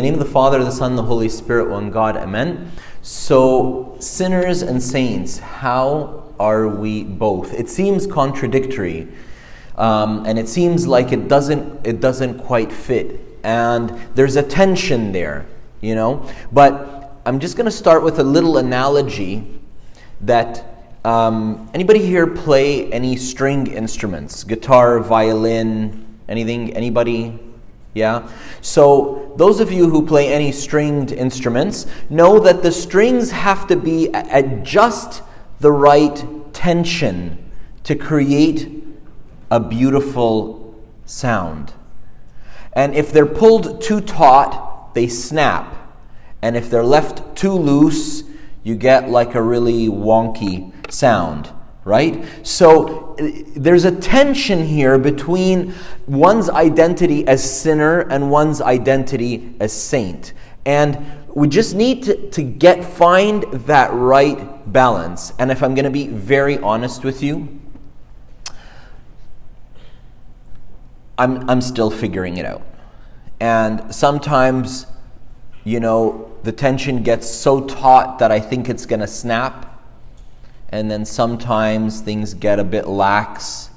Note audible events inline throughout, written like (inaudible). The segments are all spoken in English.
The name of the Father, the Son, the Holy Spirit, one God, amen. So, sinners and saints, how are we both? It seems contradictory, um, and it seems like it doesn't, it doesn't quite fit. And there's a tension there, you know? But I'm just going to start with a little analogy that um, anybody here play any string instruments? Guitar, violin, anything? Anybody? Yeah? So, those of you who play any stringed instruments know that the strings have to be at just the right tension to create a beautiful sound. And if they're pulled too taut, they snap. And if they're left too loose, you get like a really wonky sound right? So eh, there's a tension here between one's identity as sinner and one's identity as saint. And we just need to, to get find that right balance. And if I'm going to be very honest with you, I'm, I'm still figuring it out. And sometimes, you know, the tension gets so taut that I think it's going to snap and then sometimes things get a bit lax.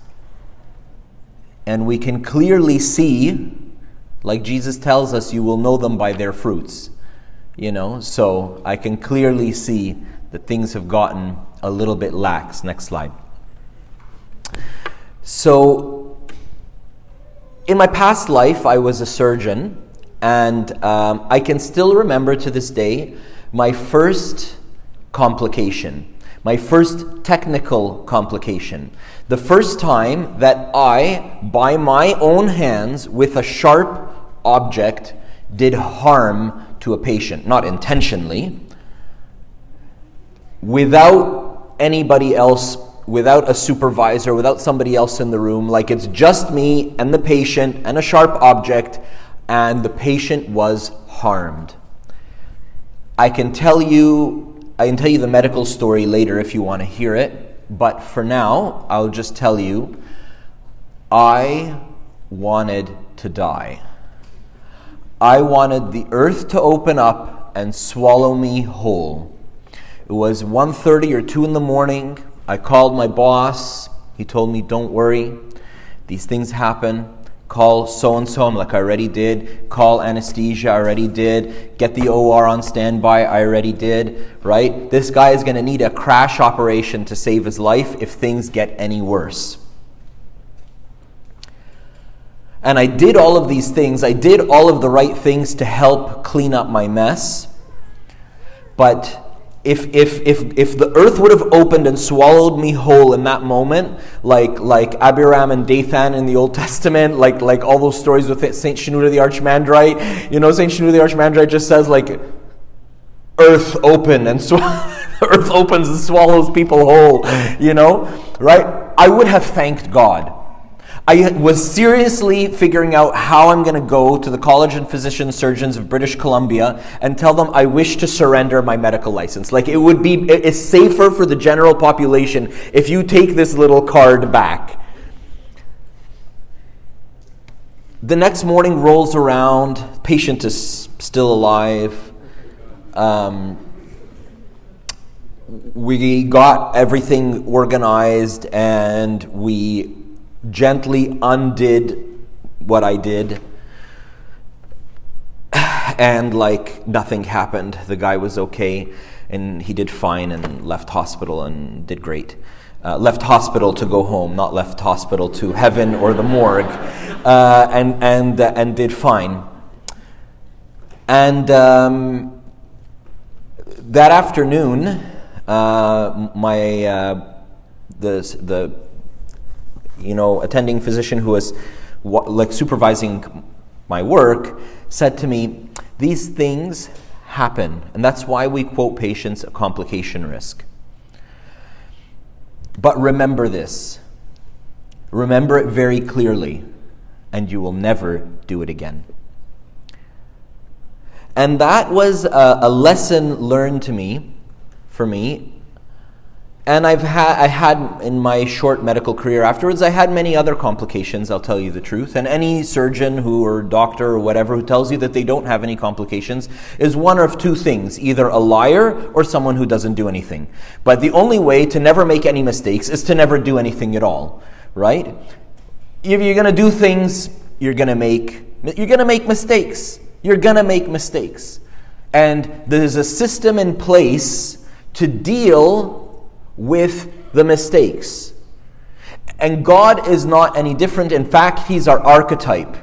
And we can clearly see, like Jesus tells us, you will know them by their fruits. You know, so I can clearly see that things have gotten a little bit lax. Next slide. So, in my past life, I was a surgeon, and um, I can still remember to this day my first complication my first technical complication. The first time that I, by my own hands, with a sharp object, did harm to a patient, not intentionally, without anybody else, without a supervisor, without somebody else in the room, like it's just me and the patient and a sharp object, and the patient was harmed. I can tell you I can tell you the medical story later if you want to hear it, but for now, I'll just tell you I wanted to die. I wanted the earth to open up and swallow me whole. It was 1:30 or 2 in the morning. I called my boss. He told me, "Don't worry. These things happen call so and so, like, I already did. Call anesthesia, I already did. Get the OR on standby, I already did, right? This guy is going to need a crash operation to save his life if things get any worse. And I did all of these things. I did all of the right things to help clean up my mess. But if, if, if, if the earth would have opened and swallowed me whole in that moment, like, like Abiram and Dathan in the Old Testament, like, like all those stories with St. Shenouda the Archimandrite, you know, St. Shenouda the Archimandrite just says, like, earth open and sw- (laughs) earth opens and swallows people whole, you know, right? I would have thanked God I was seriously figuring out how I'm going to go to the College of Physician Surgeons of British Columbia and tell them I wish to surrender my medical license. Like it would be, it's safer for the general population if you take this little card back. The next morning rolls around, patient is still alive. Um, we got everything organized and we gently undid what I did. And like nothing happened. The guy was okay and he did fine and left hospital and did great. Uh, left hospital to go home, not left hospital to heaven or the morgue, uh, and and uh, and did fine. And um, that afternoon, uh, my uh, the the you know, attending physician who was like supervising my work said to me, These things happen, and that's why we quote patients a complication risk. But remember this. Remember it very clearly, and you will never do it again. And that was a, a lesson learned to me, for me, and I've had, I had in my short medical career afterwards, I had many other complications, I'll tell you the truth. And any surgeon who, or doctor or whatever, who tells you that they don't have any complications is one of two things either a liar or someone who doesn't do anything. But the only way to never make any mistakes is to never do anything at all, right? If you're going to do things, you're going to make, you're going to make mistakes. You're going to make mistakes. And there's a system in place to deal with the mistakes. And God is not any different. In fact, He's our archetype.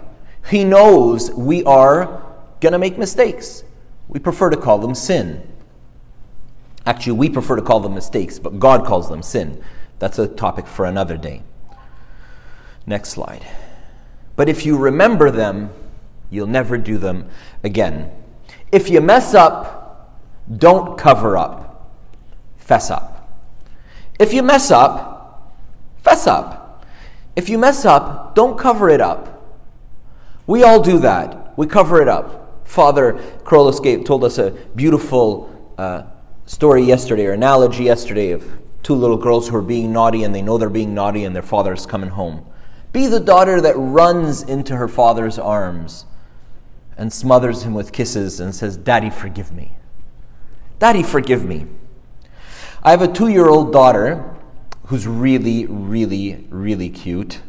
He knows we are going to make mistakes. We prefer to call them sin. Actually, we prefer to call them mistakes, but God calls them sin. That's a topic for another day. Next slide. But if you remember them, you'll never do them again. If you mess up, don't cover up, fess up. If you mess up, fess up. If you mess up, don't cover it up. We all do that. We cover it up. Father Krolos told us a beautiful uh, story yesterday, or analogy yesterday, of two little girls who are being naughty and they know they're being naughty and their father is coming home. Be the daughter that runs into her father's arms and smothers him with kisses and says, Daddy, forgive me. Daddy, forgive me. I have a two year old daughter who's really, really, really cute.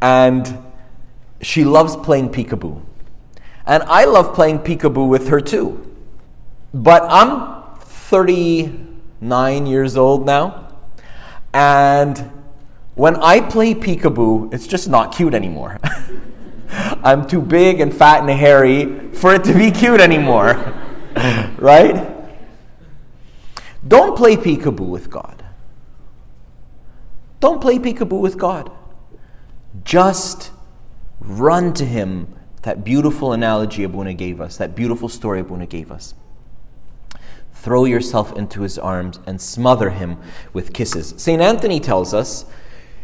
and she loves playing peekaboo. And I love playing peekaboo with her too. But I'm 39 years old now. And when I play peekaboo, it's just not cute anymore. (laughs) I'm too big and fat and hairy for it to be cute anymore. (laughs) right? Don't play peekaboo with God. Don't play peekaboo with God. Just run to Him. That beautiful analogy Abuna gave us, that beautiful story Abuna gave us. Throw yourself into His arms and smother Him with kisses. St. Anthony tells us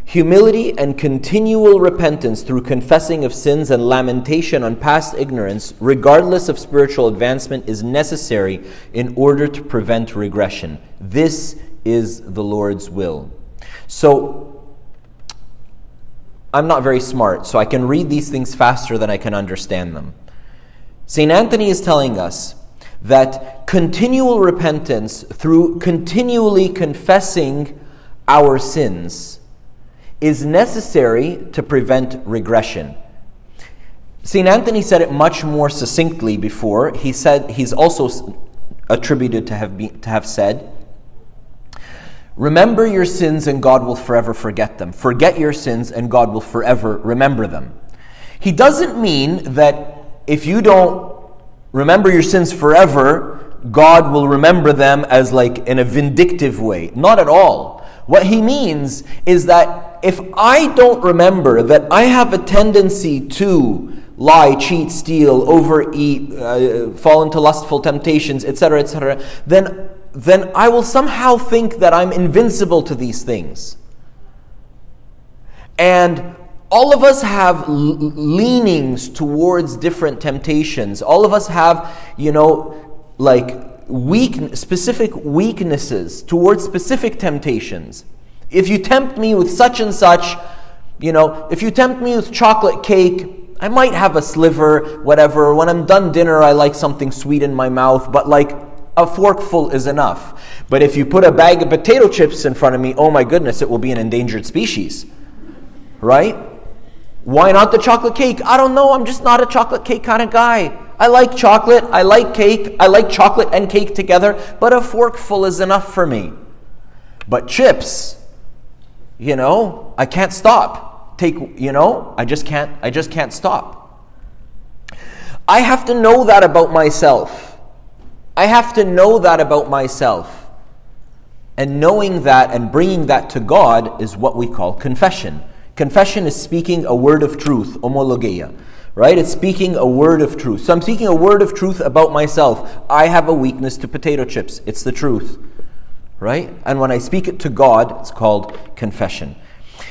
Humility and continual repentance through confessing of sins and lamentation on past ignorance, regardless of spiritual advancement, is necessary in order to prevent regression. This is the Lord's will. So, I'm not very smart, so I can read these things faster than I can understand them. St. Anthony is telling us that continual repentance through continually confessing our sins is necessary to prevent regression. St. Anthony said it much more succinctly before. He said he's also attributed to have, be, to have said, Remember your sins and God will forever forget them. Forget your sins and God will forever remember them. He doesn't mean that if you don't remember your sins forever, God will remember them as like in a vindictive way. Not at all. What he means is that if I don't remember that I have a tendency to lie, cheat, steal, overeat, uh, fall into lustful temptations, etc., etc., then, then I will somehow think that I'm invincible to these things. And all of us have leanings towards different temptations. All of us have, you know, like weak, specific weaknesses towards specific temptations. If you tempt me with such and such, you know, if you tempt me with chocolate cake, I might have a sliver, whatever. When I'm done dinner, I like something sweet in my mouth, but like a forkful is enough. But if you put a bag of potato chips in front of me, oh my goodness, it will be an endangered species. Right? Why not the chocolate cake? I don't know. I'm just not a chocolate cake kind of guy. I like chocolate. I like cake. I like chocolate and cake together, but a forkful is enough for me. But chips, you know, I can't stop. Take, you know, I just can't I just can't stop. I have to know that about myself. I have to know that about myself. And knowing that and bringing that to God is what we call confession. Confession is speaking a word of truth, homologeia, right? It's speaking a word of truth. So I'm speaking a word of truth about myself. I have a weakness to potato chips. It's the truth, right? And when I speak it to God, it's called confession.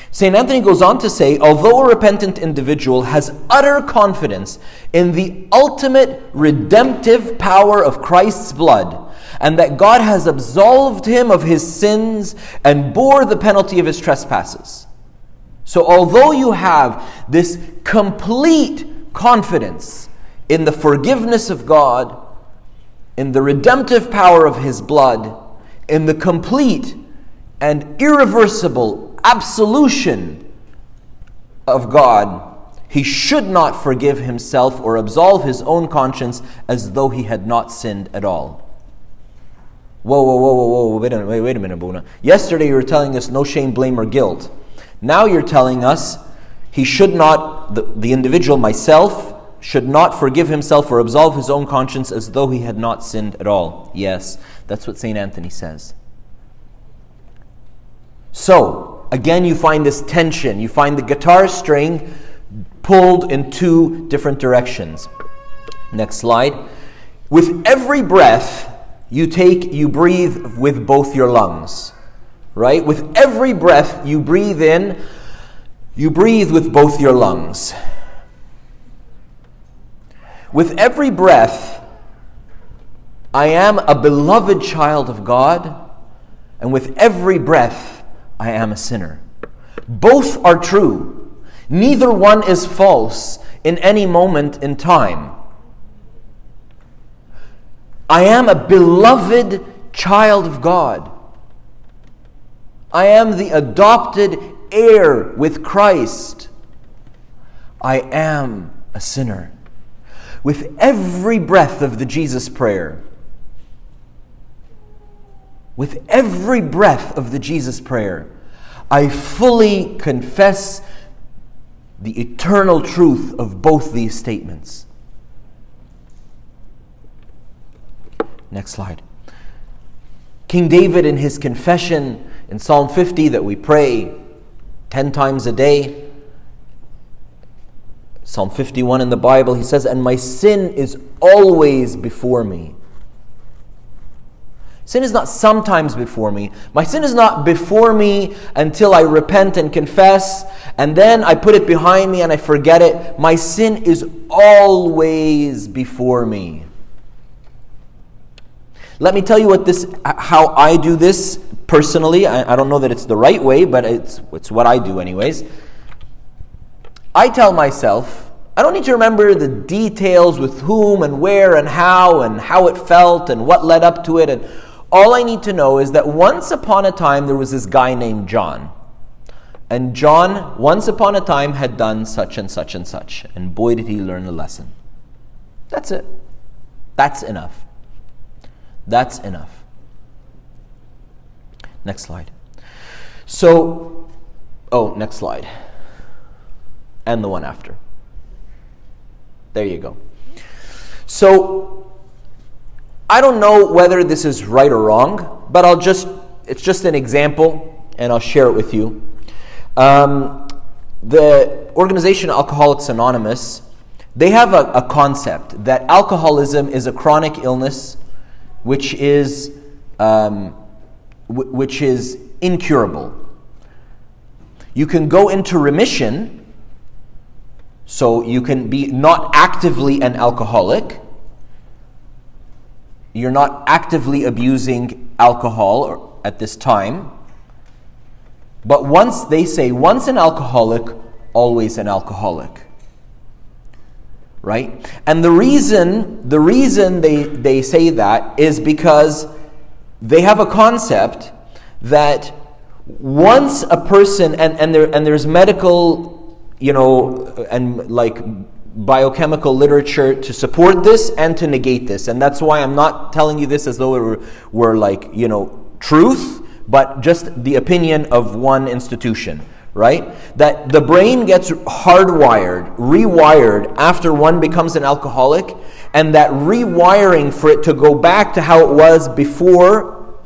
St. Anthony goes on to say, although a repentant individual has utter confidence in the ultimate redemptive power of Christ's blood, and that God has absolved him of his sins and bore the penalty of his trespasses. So, although you have this complete confidence in the forgiveness of God, in the redemptive power of his blood, in the complete and irreversible absolution of God, he should not forgive himself or absolve his own conscience as though he had not sinned at all. Whoa, whoa, whoa, whoa, whoa, wait a minute, wait, wait a minute, Buna. Yesterday you were telling us no shame, blame, or guilt. Now you're telling us he should not, the, the individual, myself, should not forgive himself or absolve his own conscience as though he had not sinned at all. Yes, that's what St. Anthony says. So, again, you find this tension. You find the guitar string pulled in two different directions. Next slide. With every breath you take, you breathe with both your lungs. Right? With every breath you breathe in, you breathe with both your lungs. With every breath, I am a beloved child of God, and with every breath, I am a sinner. Both are true. Neither one is false in any moment in time. I am a beloved child of God. I am the adopted heir with Christ. I am a sinner with every breath of the Jesus prayer. With every breath of the Jesus prayer, I fully confess the eternal truth of both these statements. Next slide. King David, in his confession in Psalm 50 that we pray 10 times a day, Psalm 51 in the Bible, he says, And my sin is always before me. Sin is not sometimes before me. My sin is not before me until I repent and confess, and then I put it behind me and I forget it. My sin is always before me. Let me tell you what this, how I do this personally. I, I don't know that it's the right way, but it's, it's what I do, anyways. I tell myself, I don't need to remember the details with whom and where and how and how it felt and what led up to it. And all I need to know is that once upon a time there was this guy named John. And John, once upon a time, had done such and such and such. And boy, did he learn a lesson. That's it. That's enough. That's enough. Next slide. So, oh, next slide and the one after. There you go. So, I don't know whether this is right or wrong, but I'll just, it's just an example and I'll share it with you. Um, the organization Alcoholics Anonymous, they have a, a concept that alcoholism is a chronic illness which is, um, which is incurable. You can go into remission so you can be not actively an alcoholic. You're not actively abusing alcohol at this time. But once they say, once an alcoholic, always an alcoholic. Right? And the reason, the reason they, they say that is because they have a concept that once a person, and, and, there, and there's medical you know, and like biochemical literature to support this and to negate this. And that's why I'm not telling you this as though it were, were like, you know, truth, but just the opinion of one institution, right? That the brain gets hardwired, rewired after one becomes an alcoholic, and that rewiring for it to go back to how it was before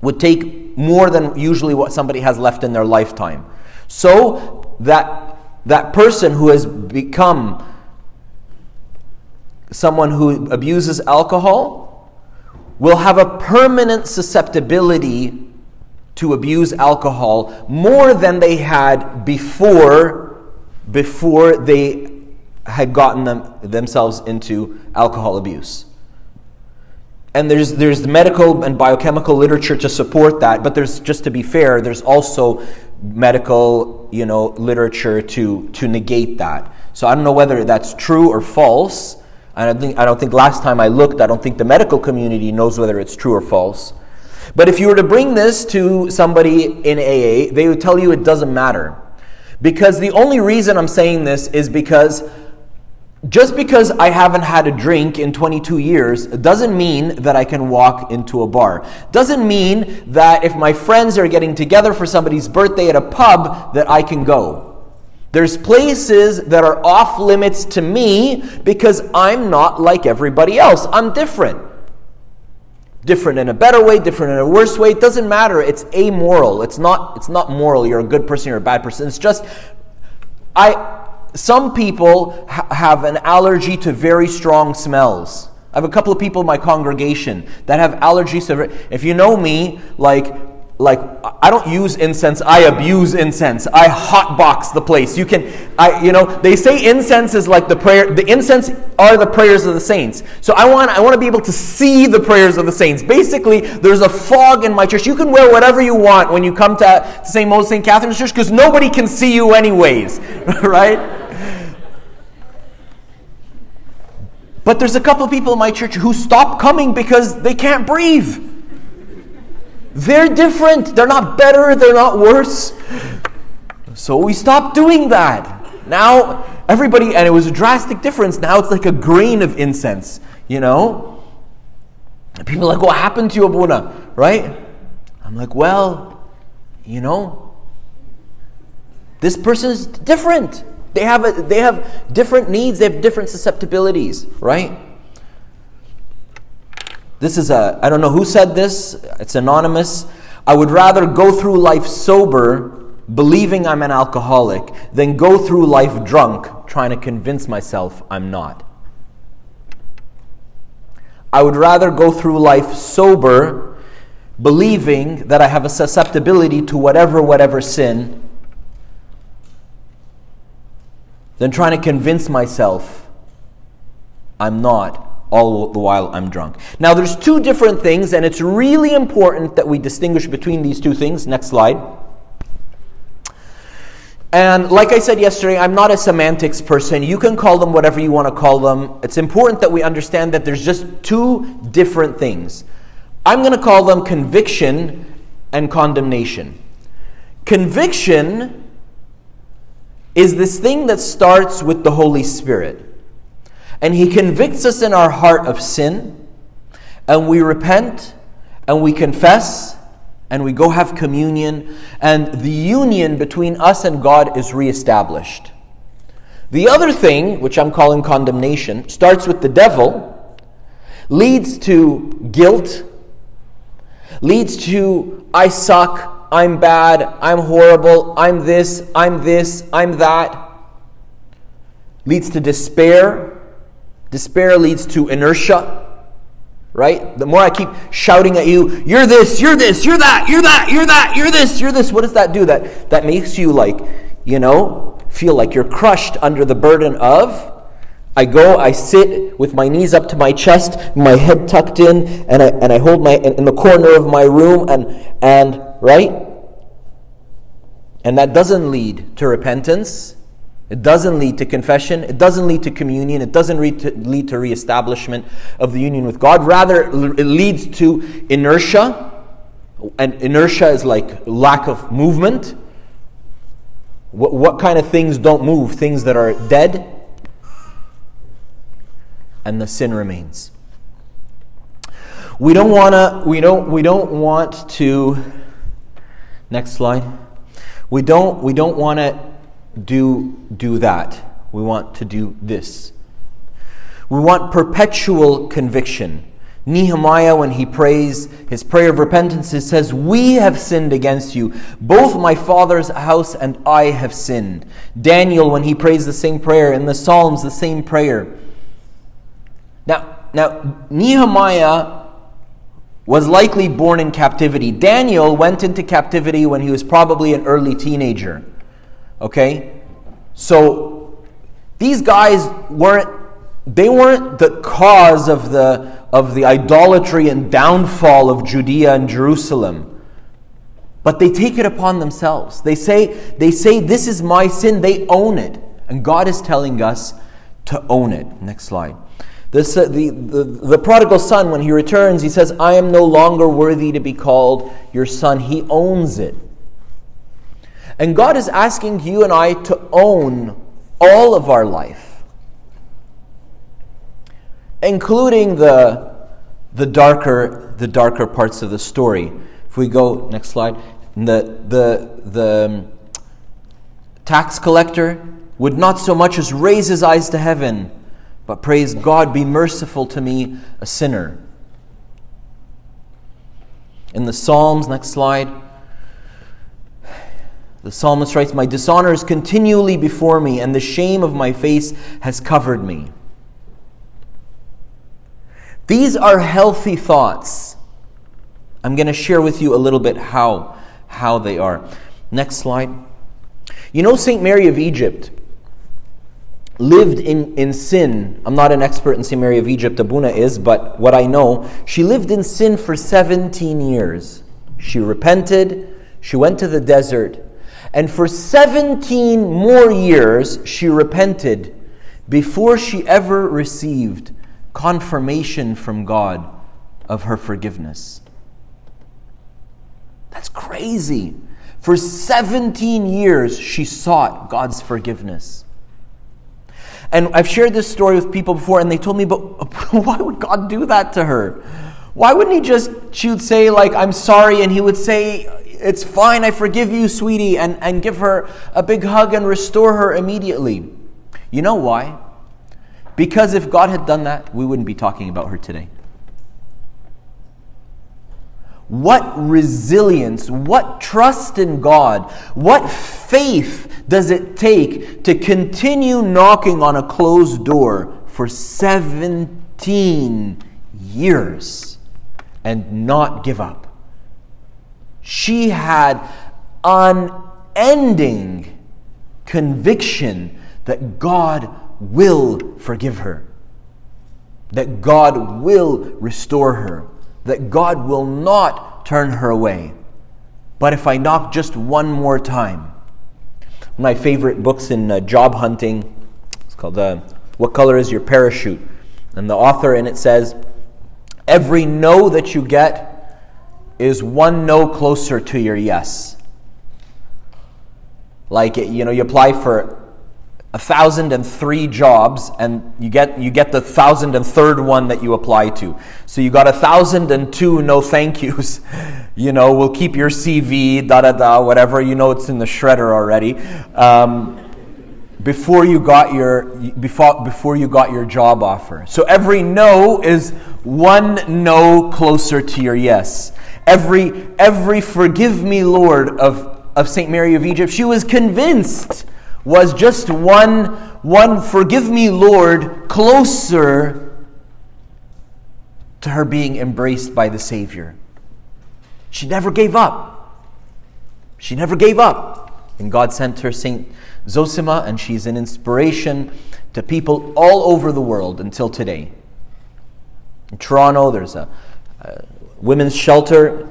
would take more than usually what somebody has left in their lifetime. So that that person who has become someone who abuses alcohol will have a permanent susceptibility to abuse alcohol more than they had before before they had gotten them, themselves into alcohol abuse. and there's there's the medical and biochemical literature to support that but there's just to be fair there's also medical you know literature to to negate that. So i don't know whether that's true or false. I don't think I don't think last time I looked I don't think the medical community knows whether it's true or false. But if you were to bring this to somebody in AA they would tell you it doesn't matter. Because the only reason I'm saying this is because just because I haven't had a drink in 22 years doesn't mean that I can walk into a bar. Doesn't mean that if my friends are getting together for somebody's birthday at a pub that I can go. There's places that are off limits to me because I'm not like everybody else. I'm different. Different in a better way, different in a worse way. It doesn't matter. It's amoral. It's not it's not moral. You're a good person, you're a bad person. It's just I some people ha- have an allergy to very strong smells. I have a couple of people in my congregation that have allergies to. If you know me, like like I don't use incense, I abuse incense. I hotbox the place. You can I you know, they say incense is like the prayer the incense are the prayers of the saints. So I want I want to be able to see the prayers of the saints. Basically, there's a fog in my church. You can wear whatever you want when you come to St. Moses St. Catherine's Church because nobody can see you anyways, (laughs) right? But there's a couple of people in my church who stop coming because they can't breathe. They're different. They're not better. They're not worse. So we stopped doing that. Now, everybody, and it was a drastic difference. Now it's like a grain of incense, you know? People like, what happened to you, Abuna? Right? I'm like, well, you know, this person is different. They have, a, they have different needs, they have different susceptibilities, right? This is a, I don't know who said this, it's anonymous. I would rather go through life sober, believing I'm an alcoholic, than go through life drunk, trying to convince myself I'm not. I would rather go through life sober, believing that I have a susceptibility to whatever, whatever sin, than trying to convince myself I'm not all the while I'm drunk. Now, there's two different things, and it's really important that we distinguish between these two things. Next slide. And like I said yesterday, I'm not a semantics person. You can call them whatever you want to call them. It's important that we understand that there's just two different things. I'm going to call them conviction and condemnation. Conviction is this thing that starts with the Holy Spirit. And He convicts us in our heart of sin, and we repent, and we confess, and we go have communion, and the union between us and God is reestablished. The other thing, which I'm calling condemnation, starts with the devil, leads to guilt, leads to I suck, I'm bad, I'm horrible, I'm this, I'm this, I'm that, leads to despair. Despair leads to inertia, right? The more I keep shouting at you, you're this, you're this, you're that, you're that, you're that, you're this, you're this, what does that do? That, that makes you like, you know, feel like you're crushed under the burden of. I go, I sit with my knees up to my chest, my head tucked in, and I, and I hold my, in, in the corner of my room, and, and right? And that doesn't lead to repentance. It doesn't lead to confession. It doesn't lead to communion. It doesn't lead to, lead to reestablishment of the union with God. Rather, it leads to inertia. And inertia is like lack of movement. What, what kind of things don't move? Things that are dead. And the sin remains. We don't want to, we don't, we don't want to, next slide. We don't, we don't want to do, do that. We want to do this. We want perpetual conviction. Nehemiah, when he prays his prayer of repentance, he says, We have sinned against you. Both my father's house and I have sinned. Daniel, when he prays the same prayer, in the Psalms, the same prayer. Now, now Nehemiah was likely born in captivity. Daniel went into captivity when he was probably an early teenager. Okay? So these guys weren't they weren't the cause of the of the idolatry and downfall of Judea and Jerusalem. But they take it upon themselves. They say, they say, This is my sin. They own it. And God is telling us to own it. Next slide. The, the, the prodigal son, when he returns, he says, I am no longer worthy to be called your son. He owns it. And God is asking you and I to own all of our life, including the, the, darker, the darker parts of the story. If we go, next slide, the, the, the um, tax collector would not so much as raise his eyes to heaven, but praise God, be merciful to me, a sinner. In the Psalms, next slide, the psalmist writes, My dishonor is continually before me, and the shame of my face has covered me. These are healthy thoughts. I'm going to share with you a little bit how, how they are. Next slide. You know, St. Mary of Egypt lived in, in sin. I'm not an expert in St. Mary of Egypt, Abuna is, but what I know, she lived in sin for 17 years. She repented, she went to the desert, and for 17 more years she repented before she ever received confirmation from God of her forgiveness. That's crazy. For 17 years, she sought God's forgiveness. And I've shared this story with people before, and they told me, but (laughs) why would God do that to her? Why wouldn't He just, she would say, like, I'm sorry, and He would say, It's fine, I forgive you, sweetie, and, and give her a big hug and restore her immediately. You know why? Because if God had done that, we wouldn't be talking about her today. What resilience, what trust in God, what faith does it take to continue knocking on a closed door for 17 years and not give up? She had unending conviction that God will forgive her, that God will restore her that God will not turn her away. But if I knock just one more time, my favorite books in uh, job hunting, it's called uh, What Color is Your Parachute? And the author in it says, Every no that you get is one no closer to your yes. Like, you know, you apply for thousand and three jobs and you get you get the thousand and third one that you apply to. So you got a thousand and two no thank yous. (laughs) You know we'll keep your cv da da da whatever. You know it's in the shredder already. Um, before you got your before before you got your job offer. So every no is one no closer to your yes. Every every forgive me lord of of st mary of egypt she was convinced was just one, one forgive me, Lord, closer to her being embraced by the Savior. She never gave up. She never gave up. And God sent her Saint Zosima, and she's an inspiration to people all over the world until today. In Toronto, there's a, a women's shelter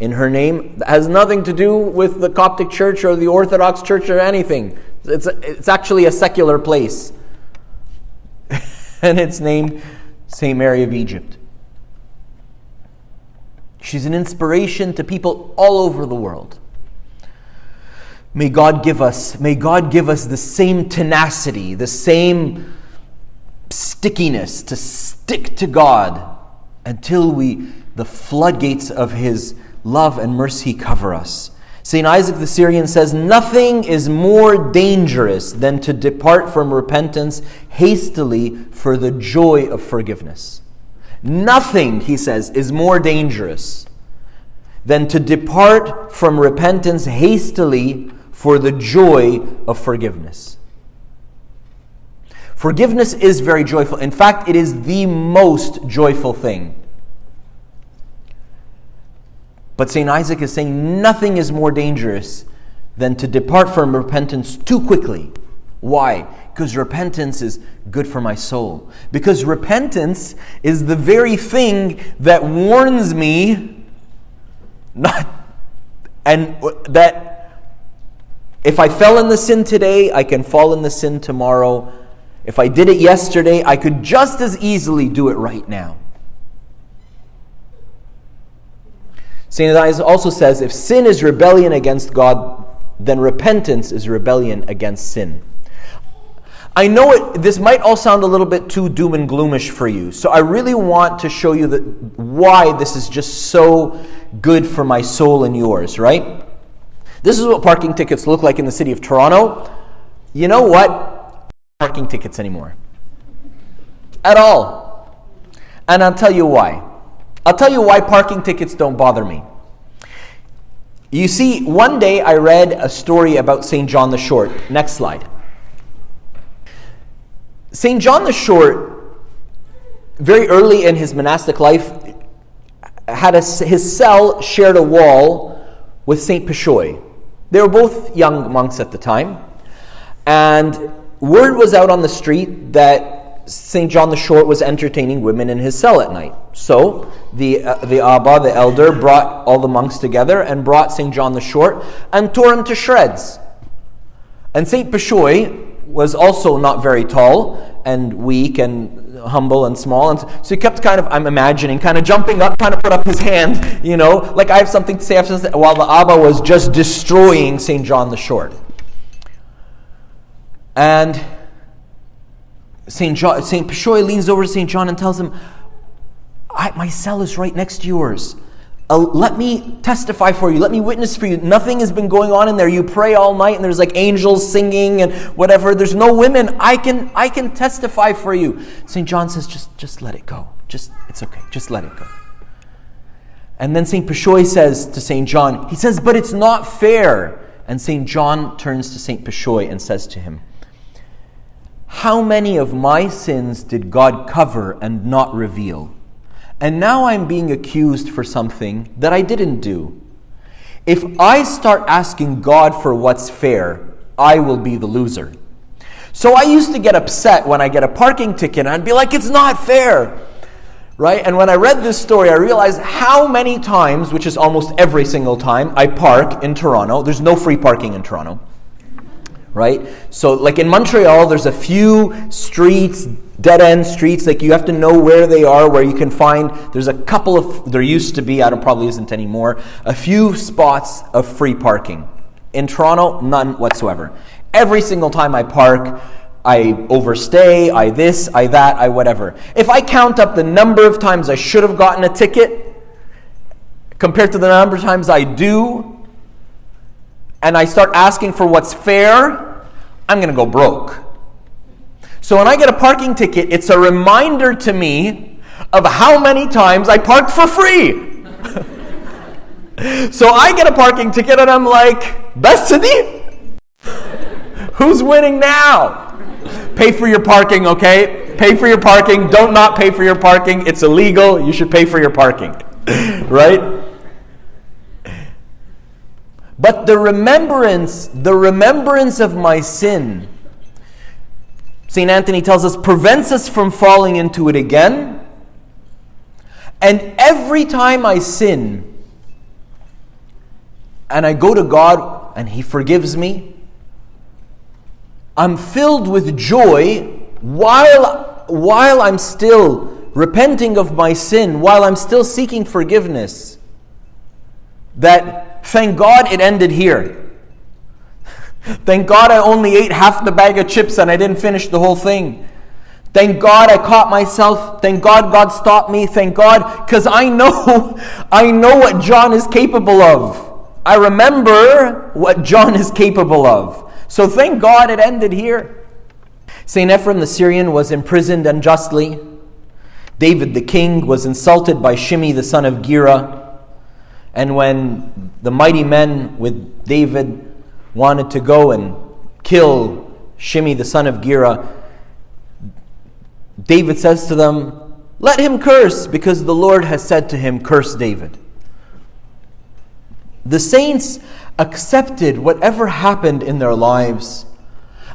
in her name that has nothing to do with the Coptic Church or the Orthodox Church or anything. It's, it's actually a secular place. (laughs) and it's named St. Mary of Egypt. She's an inspiration to people all over the world. May God give us, may God give us the same tenacity, the same stickiness to stick to God until we the floodgates of his love and mercy cover us. St. Isaac the Syrian says, Nothing is more dangerous than to depart from repentance hastily for the joy of forgiveness. Nothing, he says, is more dangerous than to depart from repentance hastily for the joy of forgiveness. Forgiveness is very joyful. In fact, it is the most joyful thing. But St. Isaac is saying nothing is more dangerous than to depart from repentance too quickly. Why? Because repentance is good for my soul. Because repentance is the very thing that warns me not and that if I fell in the sin today, I can fall in the sin tomorrow. If I did it yesterday, I could just as easily do it right now. St. Ignatius also says if sin is rebellion against God, then repentance is rebellion against sin. I know it, this might all sound a little bit too doom and gloomish for you, so I really want to show you that why this is just so good for my soul and yours, right? This is what parking tickets look like in the city of Toronto. You know what? Parking tickets anymore. At all. And I'll tell you why. I'll tell you why parking tickets don't bother me. You see, one day I read a story about St. John the Short. Next slide. St. John the Short, very early in his monastic life, had a, his cell shared a wall with St. Peshoy. They were both young monks at the time. And word was out on the street that St. John the Short was entertaining women in his cell at night. So the, uh, the Abba, the elder, brought all the monks together and brought St. John the Short and tore him to shreds. And St. Peshoy was also not very tall and weak and humble and small. And so he kept kind of, I'm imagining, kind of jumping up, trying to put up his hand, you know, like I have something to say while the Abba was just destroying St. John the Short. And St. John, St. Peshoy leans over to St. John and tells him, My cell is right next to yours. Uh, let me testify for you. Let me witness for you. Nothing has been going on in there. You pray all night and there's like angels singing and whatever. There's no women. I can I can testify for you. St. John says, just just let it go. Just it's okay. Just let it go. And then St. Peshoy says to St. John, he says, but it's not fair. And St. John turns to St. Peshoy and says to him, how many of my sins did God cover and not reveal? And now I'm being accused for something that I didn't do. If I start asking God for what's fair, I will be the loser. So I used to get upset when I get a parking ticket and I'd be like, it's not fair. Right? And when I read this story, I realized how many times, which is almost every single time, I park in Toronto. There's no free parking in Toronto right? So, like in Montreal, there's a few streets, dead end streets, like you have to know where they are, where you can find. There's a couple of, there used to be, I don't probably isn't anymore, a few spots of free parking. In Toronto, none whatsoever. Every single time I park, I overstay, I this, I that, I whatever. If I count up the number of times I should have gotten a ticket compared to the number of times I do, and I start asking for what's fair, I'm going to go broke. So when I get a parking ticket, it's a reminder to me of how many times I parked for free. (laughs) so I get a parking ticket and I'm like, best city? Who's winning now? Pay for your parking, okay? Pay for your parking. Don't not pay for your parking. It's illegal. You should pay for your parking. (laughs) right? But the remembrance, the remembrance of my sin, St. Anthony tells us, prevents us from falling into it again. And every time I sin, and I go to God and He forgives me, I'm filled with joy while, while I'm still repenting of my sin, while I'm still seeking forgiveness. That Thank God it ended here. Thank God I only ate half the bag of chips and I didn't finish the whole thing. Thank God I caught myself. Thank God God stopped me. Thank God because I know (laughs) I know what John is capable of. I remember what John is capable of. So thank God it ended here. St. Ephrem the Syrian was imprisoned unjustly. David the king was insulted by Shimei the son of Gera. And when the mighty men with David wanted to go and kill Shimei the son of Gera, David says to them, Let him curse, because the Lord has said to him, Curse David. The saints accepted whatever happened in their lives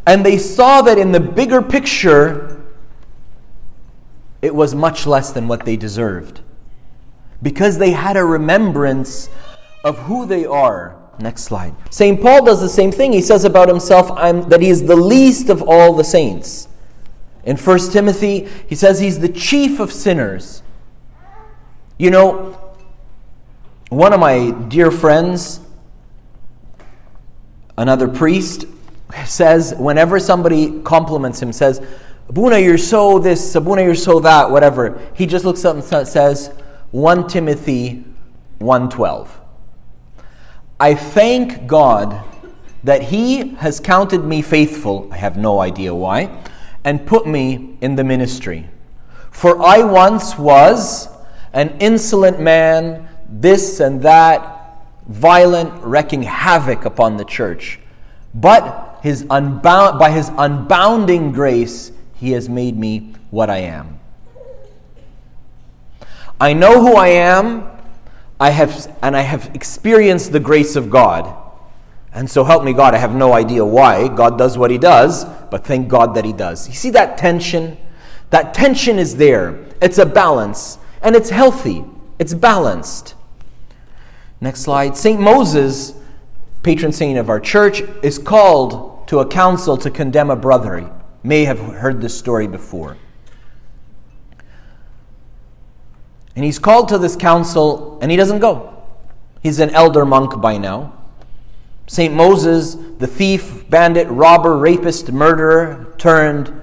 And they saw that in the bigger picture, it was much less than what they deserved. Because they had a remembrance of who they are. Next slide. St. Paul does the same thing. He says about himself that he is the least of all the saints. In 1 Timothy, he says he's the chief of sinners. You know, one of my dear friends, another priest, says whenever somebody compliments him, says, Abuna, you're so this, Abuna, you're so that, whatever. He just looks up and says, 1 Timothy 1.12. I thank God that He has counted me faithful, I have no idea why, and put me in the ministry. For I once was an insolent man, this and that, violent, wrecking havoc upon the church. But his unbound, by his unbounding grace, he has made me what I am. I know who I am, I have, and I have experienced the grace of God. And so help me God, I have no idea why God does what he does, but thank God that he does. You see that tension? That tension is there. It's a balance, and it's healthy, it's balanced. Next slide. St. Moses, patron saint of our church, is called to a council to condemn a brother. You may have heard this story before. And he's called to this council and he doesn't go. He's an elder monk by now. St. Moses, the thief, bandit, robber, rapist, murderer, turned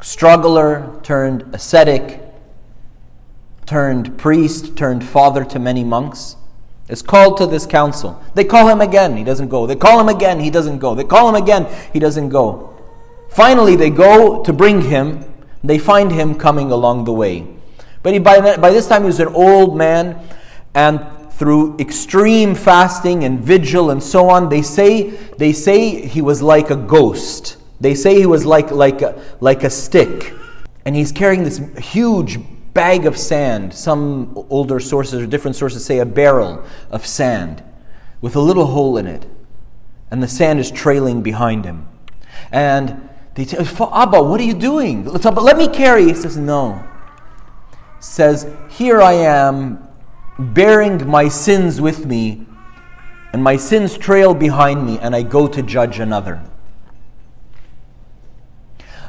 struggler, turned ascetic, turned priest, turned father to many monks, is called to this council. They call him again, he doesn't go. They call him again, he doesn't go. They call him again, he doesn't go. Finally, they go to bring him. They find him coming along the way. But he, by, by this time, he was an old man, and through extreme fasting and vigil and so on, they say, they say he was like a ghost. They say he was like, like, a, like a stick. And he's carrying this huge bag of sand. Some older sources or different sources say a barrel of sand with a little hole in it. And the sand is trailing behind him. And they tell Abba, what are you doing? Let me carry. He says, No says, Here I am bearing my sins with me, and my sins trail behind me, and I go to judge another.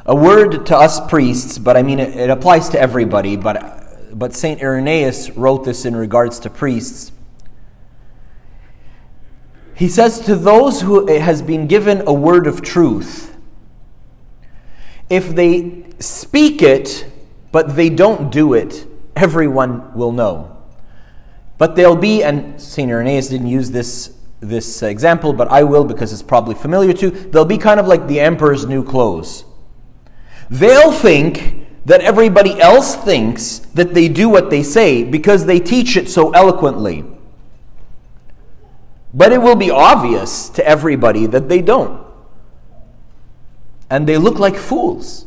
A word to us priests, but I mean it, it applies to everybody, but, but St. Irenaeus wrote this in regards to priests. He says, To those who it has been given a word of truth, if they speak it but they don't do it, everyone will know. But there'll be, and St. Irenaeus didn't use this, this example, but I will because it's probably familiar to, they'll be kind of like the emperor's new clothes. They'll think that everybody else thinks that they do what they say because they teach it so eloquently. But it will be obvious to everybody that they don't. And they look like fools.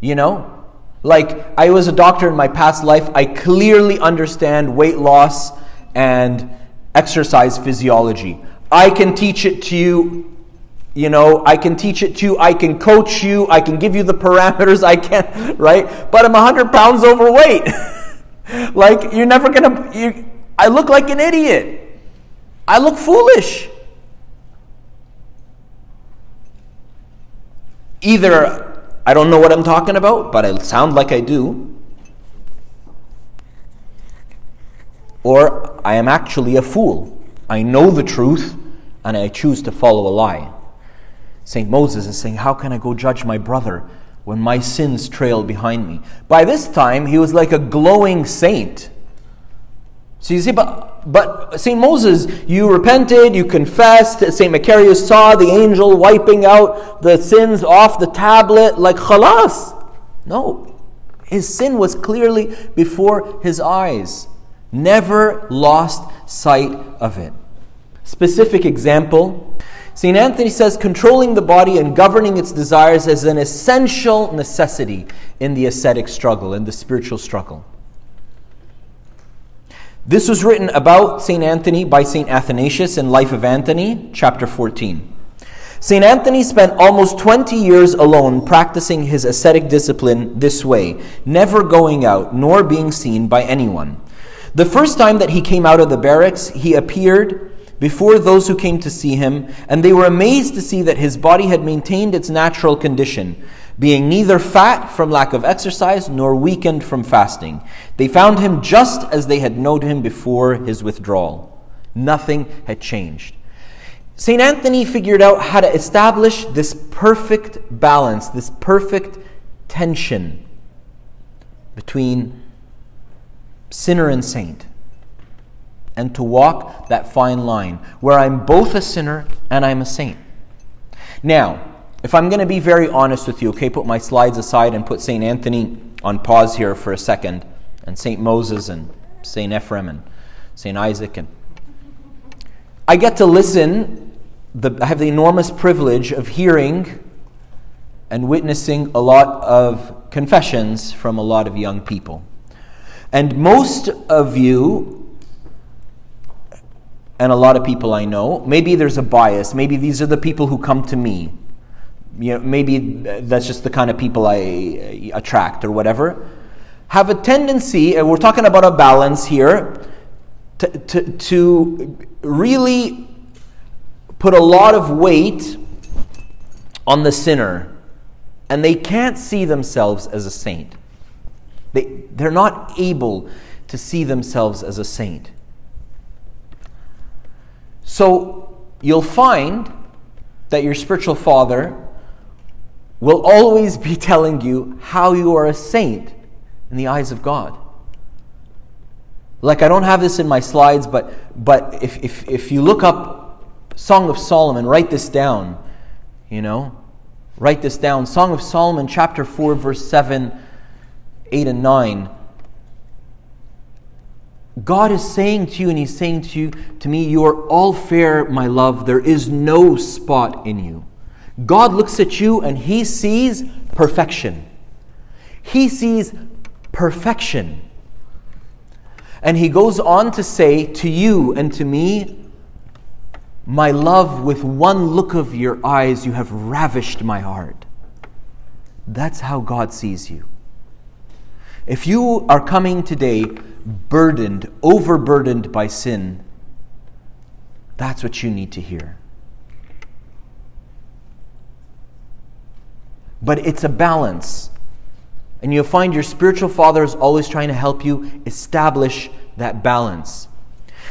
You know? Like, I was a doctor in my past life. I clearly understand weight loss and exercise physiology. I can teach it to you. You know, I can teach it to you. I can coach you. I can give you the parameters. I can, (laughs) right? But I'm 100 pounds overweight. (laughs) like, you're never going to. You I look like an idiot. I look foolish. Either I don't know what I'm talking about, but I sound like I do. Or I am actually a fool. I know the truth and I choose to follow a lie. St. Moses is saying, How can I go judge my brother when my sins trail behind me? By this time, he was like a glowing saint. So you see, but, but St. Moses, you repented, you confessed. St. Macarius saw the angel wiping out the sins off the tablet like khalas. No, his sin was clearly before his eyes. Never lost sight of it. Specific example St. Anthony says controlling the body and governing its desires is an essential necessity in the ascetic struggle, in the spiritual struggle. This was written about St. Anthony by St. Athanasius in Life of Anthony, chapter 14. St. Anthony spent almost 20 years alone practicing his ascetic discipline this way, never going out nor being seen by anyone. The first time that he came out of the barracks, he appeared before those who came to see him, and they were amazed to see that his body had maintained its natural condition, being neither fat from lack of exercise nor weakened from fasting. They found him just as they had known him before his withdrawal. Nothing had changed. St. Anthony figured out how to establish this perfect balance, this perfect tension between sinner and saint, and to walk that fine line where I'm both a sinner and I'm a saint. Now, if I'm going to be very honest with you, okay, put my slides aside and put St. Anthony on pause here for a second, and St. Moses and St. Ephraim and St. Isaac and I get to listen the, I have the enormous privilege of hearing and witnessing a lot of confessions from a lot of young people. And most of you, and a lot of people I know, maybe there's a bias. Maybe these are the people who come to me. You know, maybe that's just the kind of people I attract or whatever. Have a tendency, and we're talking about a balance here, to, to, to really put a lot of weight on the sinner, and they can't see themselves as a saint. They, they're not able to see themselves as a saint. So you'll find that your spiritual father will always be telling you how you are a saint in the eyes of God. Like I don't have this in my slides, but but if if, if you look up Song of Solomon, write this down. You know, write this down. Song of Solomon, chapter 4, verse 7, 8, and 9. God is saying to you, and He's saying to you, to me, you are all fair, my love. There is no spot in you. God looks at you and He sees perfection. He sees perfection. And He goes on to say to you and to me, my love, with one look of your eyes, you have ravished my heart. That's how God sees you. If you are coming today burdened, overburdened by sin, that's what you need to hear. But it's a balance. And you'll find your spiritual father is always trying to help you establish that balance.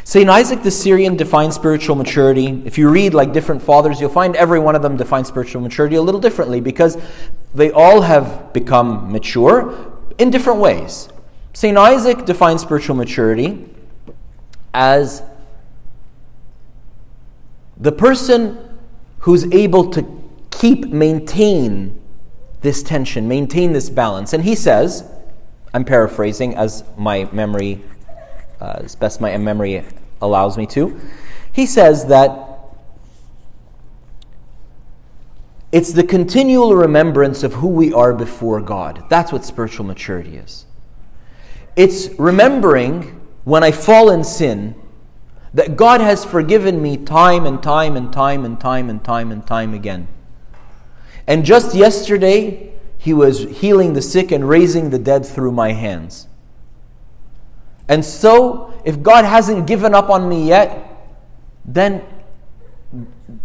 St. Isaac the Syrian defines spiritual maturity. If you read like different fathers, you'll find every one of them defines spiritual maturity a little differently because they all have become mature in different ways. St. Isaac defines spiritual maturity as the person who's able to keep, maintain this tension, maintain this balance. And he says, I'm paraphrasing as my memory uh, as best my memory allows me to. He says that it's the continual remembrance of who we are before God. That's what spiritual maturity is. It's remembering when I fall in sin that God has forgiven me time and time and time and time and time and time again. And just yesterday, He was healing the sick and raising the dead through my hands. And so, if God hasn't given up on me yet, then,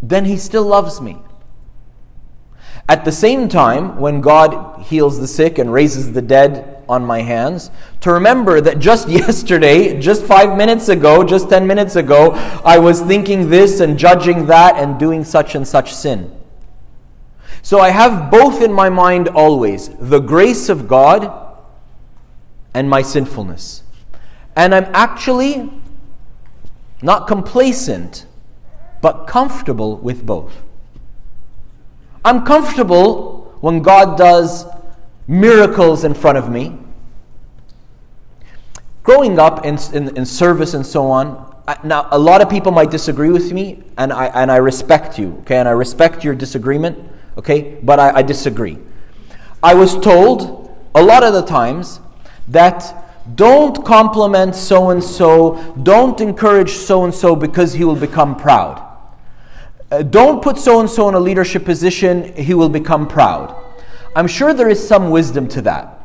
then He still loves me. At the same time, when God heals the sick and raises the dead on my hands, to remember that just (laughs) yesterday, just five minutes ago, just ten minutes ago, I was thinking this and judging that and doing such and such sin. So I have both in my mind always the grace of God and my sinfulness. And I'm actually not complacent, but comfortable with both. I'm comfortable when God does miracles in front of me. Growing up in, in, in service and so on, now a lot of people might disagree with me, and I, and I respect you, okay, and I respect your disagreement, okay, but I, I disagree. I was told a lot of the times that don't compliment so and so, don't encourage so and so because he will become proud. Uh, don't put so and so in a leadership position, he will become proud. I'm sure there is some wisdom to that.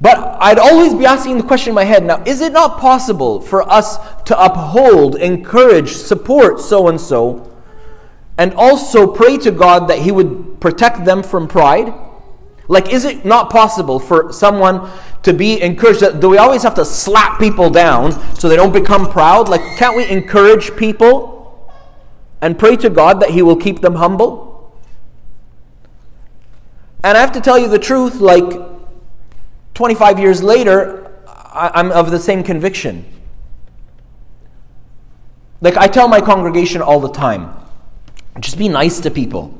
But I'd always be asking the question in my head now, is it not possible for us to uphold, encourage, support so and so, and also pray to God that He would protect them from pride? Like, is it not possible for someone to be encouraged? Do we always have to slap people down so they don't become proud? Like, can't we encourage people and pray to God that He will keep them humble? And I have to tell you the truth, like 25 years later, I'm of the same conviction. Like I tell my congregation all the time, just be nice to people.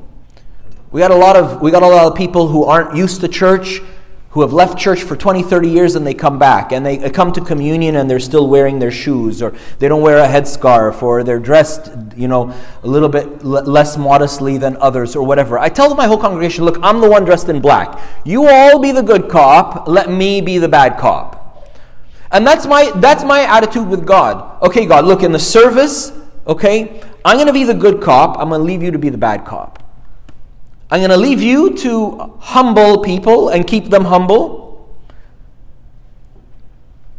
We got a lot of we got a lot of people who aren't used to church, who have left church for 20, 30 years and they come back and they come to communion and they're still wearing their shoes or they don't wear a headscarf or they're dressed, you know, a little bit l- less modestly than others or whatever. I tell my whole congregation, look, I'm the one dressed in black. You all be the good cop, let me be the bad cop. And that's my that's my attitude with God. Okay, God, look in the service, okay? I'm going to be the good cop, I'm going to leave you to be the bad cop. I'm going to leave you to humble people and keep them humble.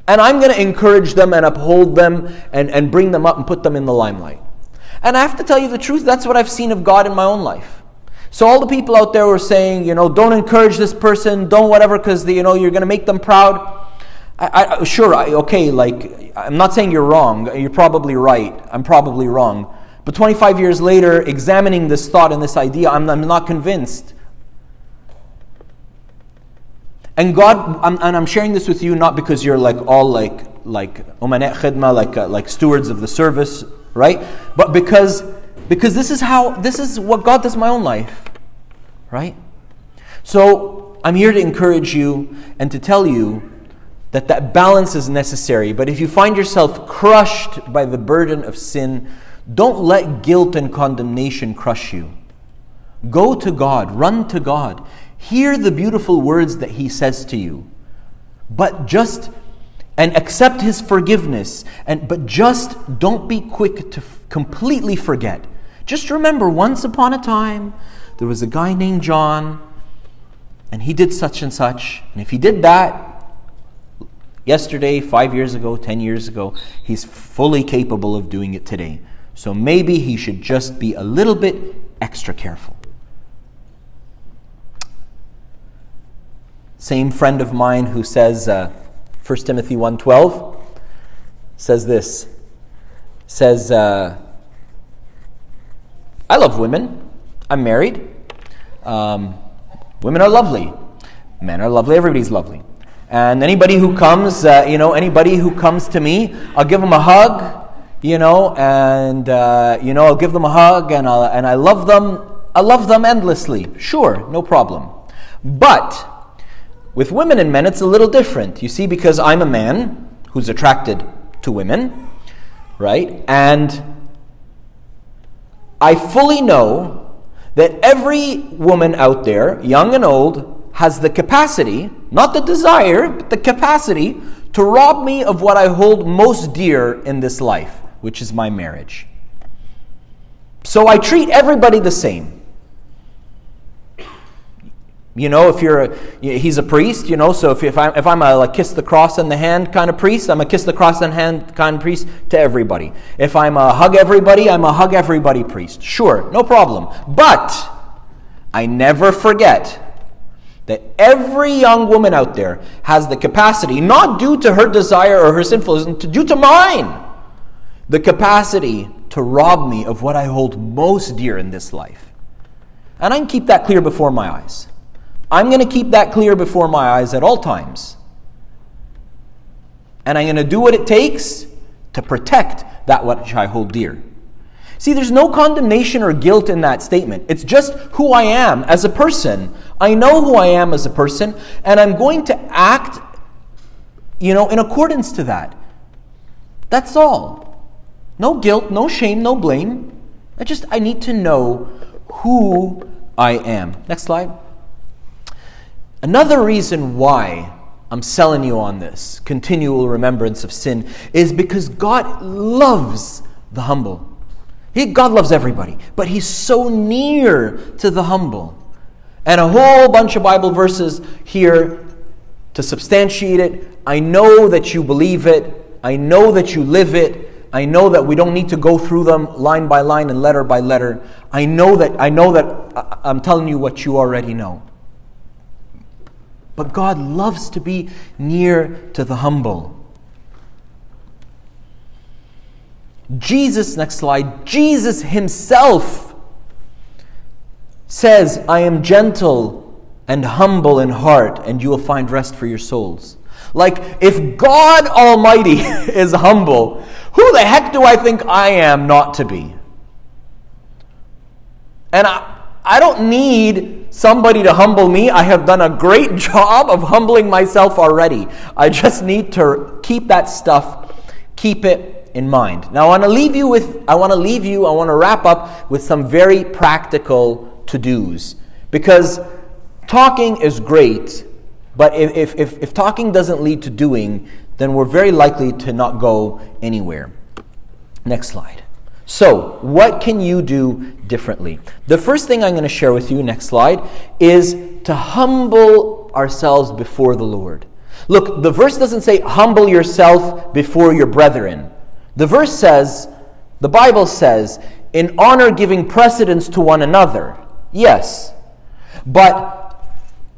And I'm going to encourage them and uphold them and, and bring them up and put them in the limelight. And I have to tell you the truth, that's what I've seen of God in my own life. So all the people out there were saying, you know, don't encourage this person, don't whatever, because you know you're going to make them proud. I, I, sure, I, okay, like I'm not saying you're wrong. You're probably right. I'm probably wrong. But 25 years later, examining this thought and this idea, I'm, I'm not convinced. And God, I'm, and I'm sharing this with you not because you're like all like like umanet khidma, like uh, like stewards of the service, right? But because because this is how this is what God does my own life, right? So I'm here to encourage you and to tell you that that balance is necessary. But if you find yourself crushed by the burden of sin, don't let guilt and condemnation crush you. Go to God, run to God. Hear the beautiful words that He says to you. But just and accept his forgiveness and but just don't be quick to f- completely forget just remember once upon a time there was a guy named john and he did such and such and if he did that yesterday 5 years ago 10 years ago he's fully capable of doing it today so maybe he should just be a little bit extra careful. Same friend of mine who says, uh, 1 Timothy 1.12 says this, says, uh, I love women. I'm married. Um, women are lovely. Men are lovely. Everybody's lovely. And anybody who comes, uh, you know, anybody who comes to me, I'll give them a hug you know, and uh, you know, I'll give them a hug, and i and I love them. I love them endlessly. Sure, no problem. But with women and men, it's a little different. You see, because I'm a man who's attracted to women, right? And I fully know that every woman out there, young and old, has the capacity, not the desire, but the capacity to rob me of what I hold most dear in this life which is my marriage. So I treat everybody the same. You know, if you're a, he's a priest, you know, so if, if, I, if I'm a like, kiss the cross in the hand kind of priest, I'm a kiss the cross in hand kind of priest to everybody. If I'm a hug everybody, I'm a hug everybody priest. Sure, no problem. But I never forget that every young woman out there has the capacity, not due to her desire or her sinfulness, due to mine the capacity to rob me of what I hold most dear in this life. And I can keep that clear before my eyes. I'm going to keep that clear before my eyes at all times. And I'm going to do what it takes to protect that which I hold dear. See, there's no condemnation or guilt in that statement. It's just who I am as a person. I know who I am as a person, and I'm going to act, you know, in accordance to that. That's all. No guilt, no shame, no blame. I just, I need to know who I am. Next slide. Another reason why I'm selling you on this continual remembrance of sin is because God loves the humble. He, God loves everybody, but He's so near to the humble. And a whole bunch of Bible verses here to substantiate it. I know that you believe it, I know that you live it. I know that we don't need to go through them line by line and letter by letter. I know that I know that uh, uh, I'm telling you what you already know. But God loves to be near to the humble. Jesus, next slide, Jesus himself says, I am gentle and humble in heart, and you will find rest for your souls. Like, if God Almighty (laughs) is humble, who the heck do I think I am not to be? And I, I don't need somebody to humble me. I have done a great (laughs) job of humbling myself already. I just need to keep that stuff, keep it in mind. Now I want to leave you with I want to leave you, I want to wrap up with some very practical to-dos. Because talking is great, but if, if, if, if talking doesn't lead to doing, then we're very likely to not go anywhere. Next slide. So, what can you do differently? The first thing I'm going to share with you, next slide, is to humble ourselves before the Lord. Look, the verse doesn't say humble yourself before your brethren. The verse says, the Bible says, in honor giving precedence to one another. Yes. But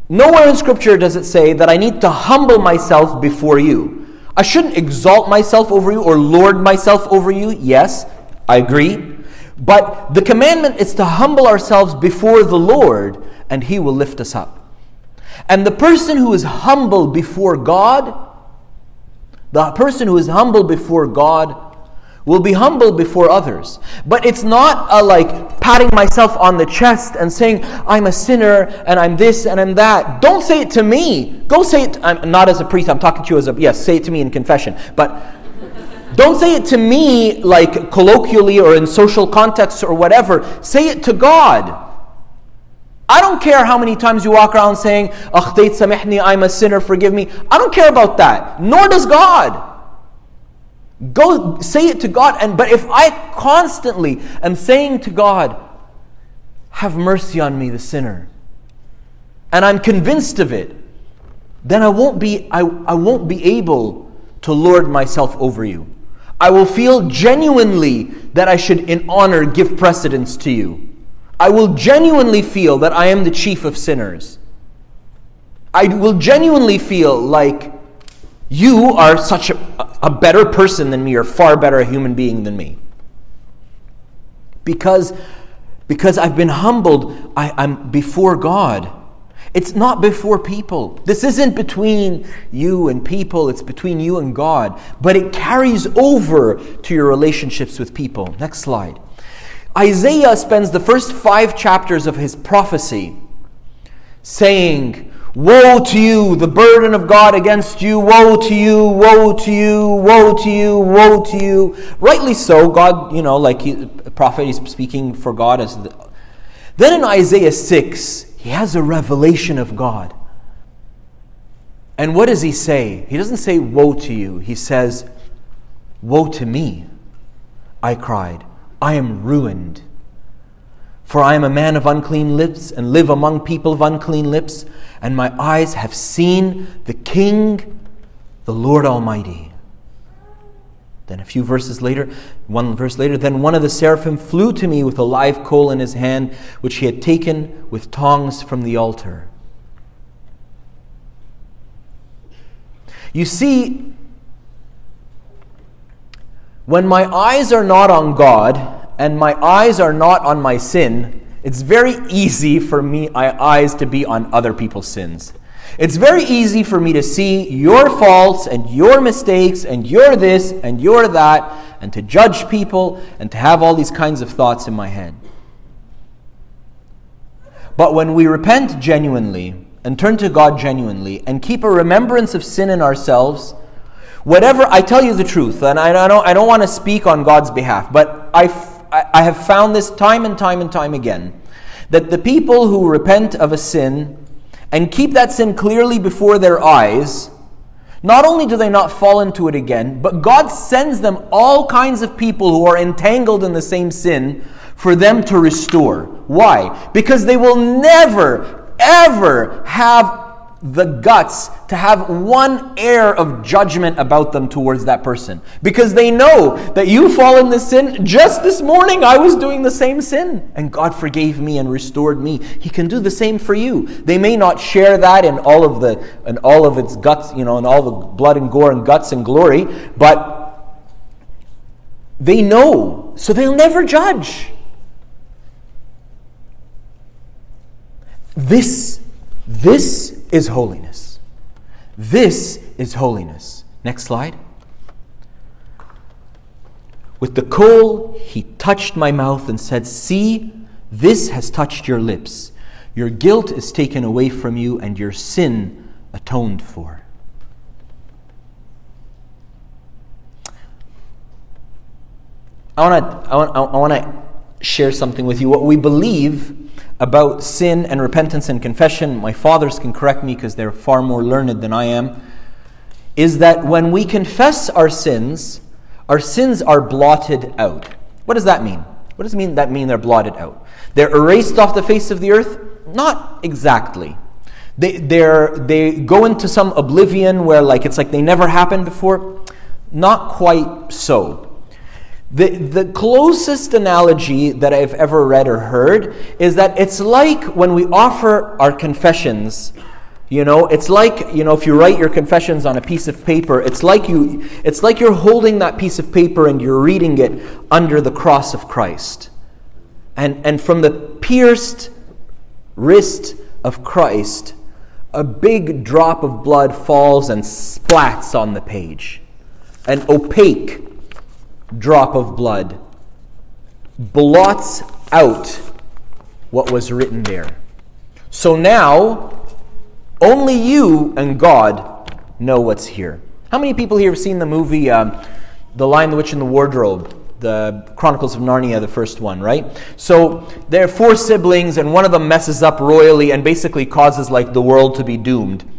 nowhere in Scripture does it say that I need to humble myself before you. I shouldn't exalt myself over you or lord myself over you. Yes, I agree. But the commandment is to humble ourselves before the Lord, and He will lift us up. And the person who is humble before God, the person who is humble before God, will be humble before others. But it's not a like patting myself on the chest and saying, I'm a sinner and I'm this and I'm that. Don't say it to me. Go say it, I'm not as a priest, I'm talking to you as a, yes, say it to me in confession. But don't say it to me like colloquially or in social contexts or whatever. Say it to God. I don't care how many times you walk around saying, I'm a sinner, forgive me. I don't care about that. Nor does God. Go say it to God. And but if I constantly am saying to God, have mercy on me, the sinner, and I'm convinced of it, then I won't be, I, I won't be able to lord myself over you. I will feel genuinely that I should, in honor, give precedence to you. I will genuinely feel that I am the chief of sinners. I will genuinely feel like you are such a, a better person than me, or far better a human being than me. Because, because I've been humbled, I, I'm before God. It's not before people. This isn't between you and people, it's between you and God. But it carries over to your relationships with people. Next slide. Isaiah spends the first five chapters of his prophecy saying, Woe to you, the burden of God against you. Woe to you, woe to you, woe to you, woe to you. Rightly so, God, you know, like he, prophet, he's speaking for God as the, then in Isaiah 6, he has a revelation of God. And what does he say? He doesn't say, Woe to you. He says, Woe to me. I cried, I am ruined. For I am a man of unclean lips and live among people of unclean lips, and my eyes have seen the King, the Lord Almighty. Then a few verses later, one verse later, then one of the seraphim flew to me with a live coal in his hand, which he had taken with tongs from the altar. You see, when my eyes are not on God and my eyes are not on my sin, it's very easy for me, my eyes to be on other people's sins. It's very easy for me to see your faults and your mistakes and your this and your that and to judge people and to have all these kinds of thoughts in my head. But when we repent genuinely and turn to God genuinely and keep a remembrance of sin in ourselves, whatever, I tell you the truth, and I don't, I don't want to speak on God's behalf, but I, I have found this time and time and time again that the people who repent of a sin and keep that sin clearly before their eyes, not only do they not fall into it again, but God sends them all kinds of people who are entangled in the same sin for them to restore. Why? Because they will never, ever have the guts to have one air of judgment about them towards that person. Because they know that you fall in this sin. Just this morning, I was doing the same sin, and God forgave me and restored me. He can do the same for you. They may not share that in all of the in all of its guts, you know, in all the blood and gore and guts and glory, but they know, so they'll never judge. This, this is holiness. This is holiness. Next slide. With the coal, he touched my mouth and said, See, this has touched your lips. Your guilt is taken away from you, and your sin atoned for. I want to I want, I want to share something with you. What we believe about sin and repentance and confession, my fathers can correct me because they're far more learned than I am, is that when we confess our sins, our sins are blotted out. What does that mean? What does mean that mean they're blotted out? They're erased off the face of the earth? Not exactly. They, they go into some oblivion where like it's like they never happened before. Not quite so. The, the closest analogy that I've ever read or heard is that it's like when we offer our confessions. You know, it's like, you know, if you write your confessions on a piece of paper, it's like you it's like you're holding that piece of paper and you're reading it under the cross of Christ. And and from the pierced wrist of Christ, a big drop of blood falls and splats on the page. An opaque drop of blood blots out what was written there. So now, only you and God know what's here. How many people here have seen the movie um, The Lion, the Witch, and the Wardrobe? The Chronicles of Narnia, the first one, right? So there are four siblings, and one of them messes up royally and basically causes like the world to be doomed.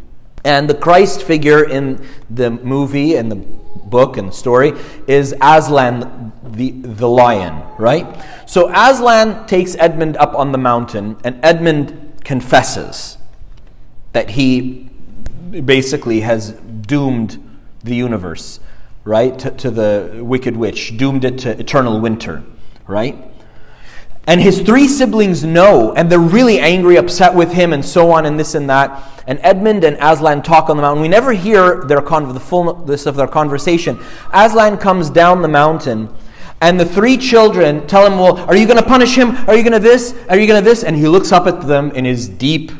And the Christ figure in the movie and the book and story is Aslan the, the lion, right? So Aslan takes Edmund up on the mountain, and Edmund confesses that he basically has doomed the universe, right, to, to the wicked witch, doomed it to eternal winter, right? And his three siblings know, and they're really angry, upset with him, and so on, and this and that. And Edmund and Aslan talk on the mountain. We never hear their con- the fullness of their conversation. Aslan comes down the mountain, and the three children tell him, Well, are you going to punish him? Are you going to this? Are you going to this? And he looks up at them in his deep,